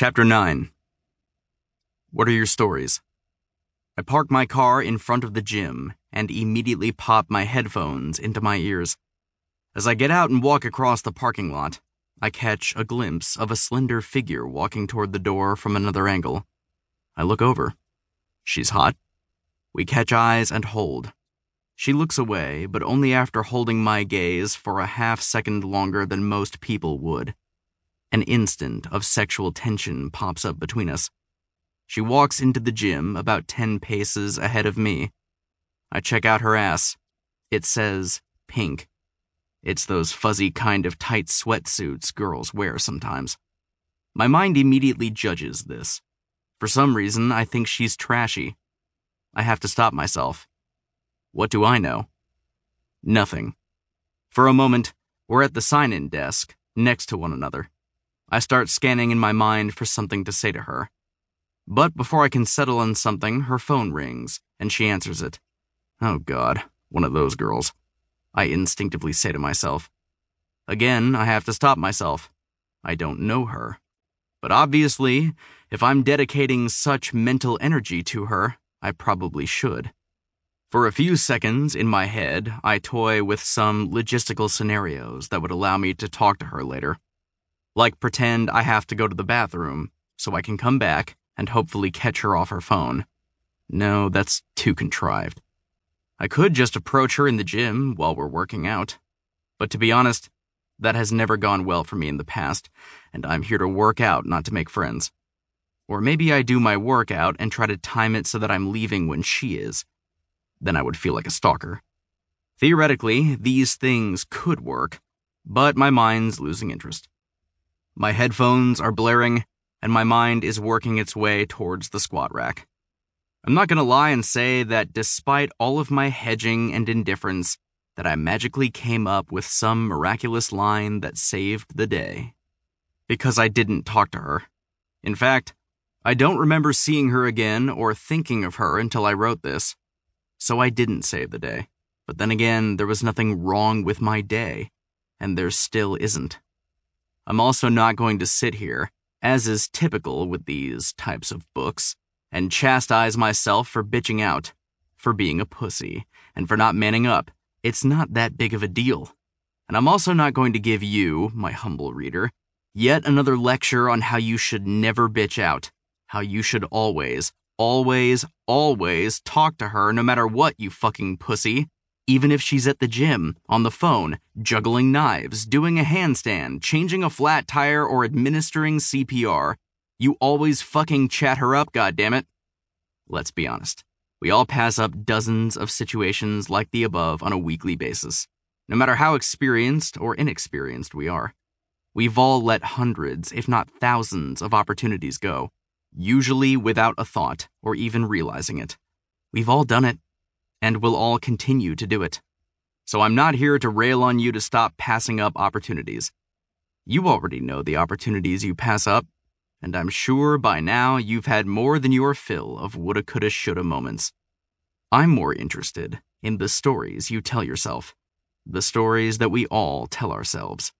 Chapter 9 What are your stories? I park my car in front of the gym and immediately pop my headphones into my ears. As I get out and walk across the parking lot, I catch a glimpse of a slender figure walking toward the door from another angle. I look over. She's hot. We catch eyes and hold. She looks away, but only after holding my gaze for a half second longer than most people would. An instant of sexual tension pops up between us. She walks into the gym about 10 paces ahead of me. I check out her ass. It says pink. It's those fuzzy kind of tight sweatsuits girls wear sometimes. My mind immediately judges this. For some reason, I think she's trashy. I have to stop myself. What do I know? Nothing. For a moment, we're at the sign in desk, next to one another. I start scanning in my mind for something to say to her. But before I can settle on something, her phone rings, and she answers it. Oh god, one of those girls. I instinctively say to myself. Again, I have to stop myself. I don't know her. But obviously, if I'm dedicating such mental energy to her, I probably should. For a few seconds in my head, I toy with some logistical scenarios that would allow me to talk to her later. Like pretend I have to go to the bathroom so I can come back and hopefully catch her off her phone. No, that's too contrived. I could just approach her in the gym while we're working out. But to be honest, that has never gone well for me in the past, and I'm here to work out, not to make friends. Or maybe I do my workout and try to time it so that I'm leaving when she is. Then I would feel like a stalker. Theoretically, these things could work, but my mind's losing interest. My headphones are blaring, and my mind is working its way towards the squat rack. I'm not gonna lie and say that despite all of my hedging and indifference, that I magically came up with some miraculous line that saved the day. Because I didn't talk to her. In fact, I don't remember seeing her again or thinking of her until I wrote this. So I didn't save the day. But then again, there was nothing wrong with my day, and there still isn't. I'm also not going to sit here, as is typical with these types of books, and chastise myself for bitching out, for being a pussy, and for not manning up. It's not that big of a deal. And I'm also not going to give you, my humble reader, yet another lecture on how you should never bitch out, how you should always, always, always talk to her no matter what, you fucking pussy. Even if she's at the gym, on the phone, juggling knives, doing a handstand, changing a flat tire, or administering CPR, you always fucking chat her up, goddammit. Let's be honest. We all pass up dozens of situations like the above on a weekly basis, no matter how experienced or inexperienced we are. We've all let hundreds, if not thousands, of opportunities go, usually without a thought or even realizing it. We've all done it, and we'll all continue to do it. So I'm not here to rail on you to stop passing up opportunities. You already know the opportunities you pass up and I'm sure by now you've had more than your fill of woulda, coulda, shoulda moments. I'm more interested in the stories you tell yourself, the stories that we all tell ourselves.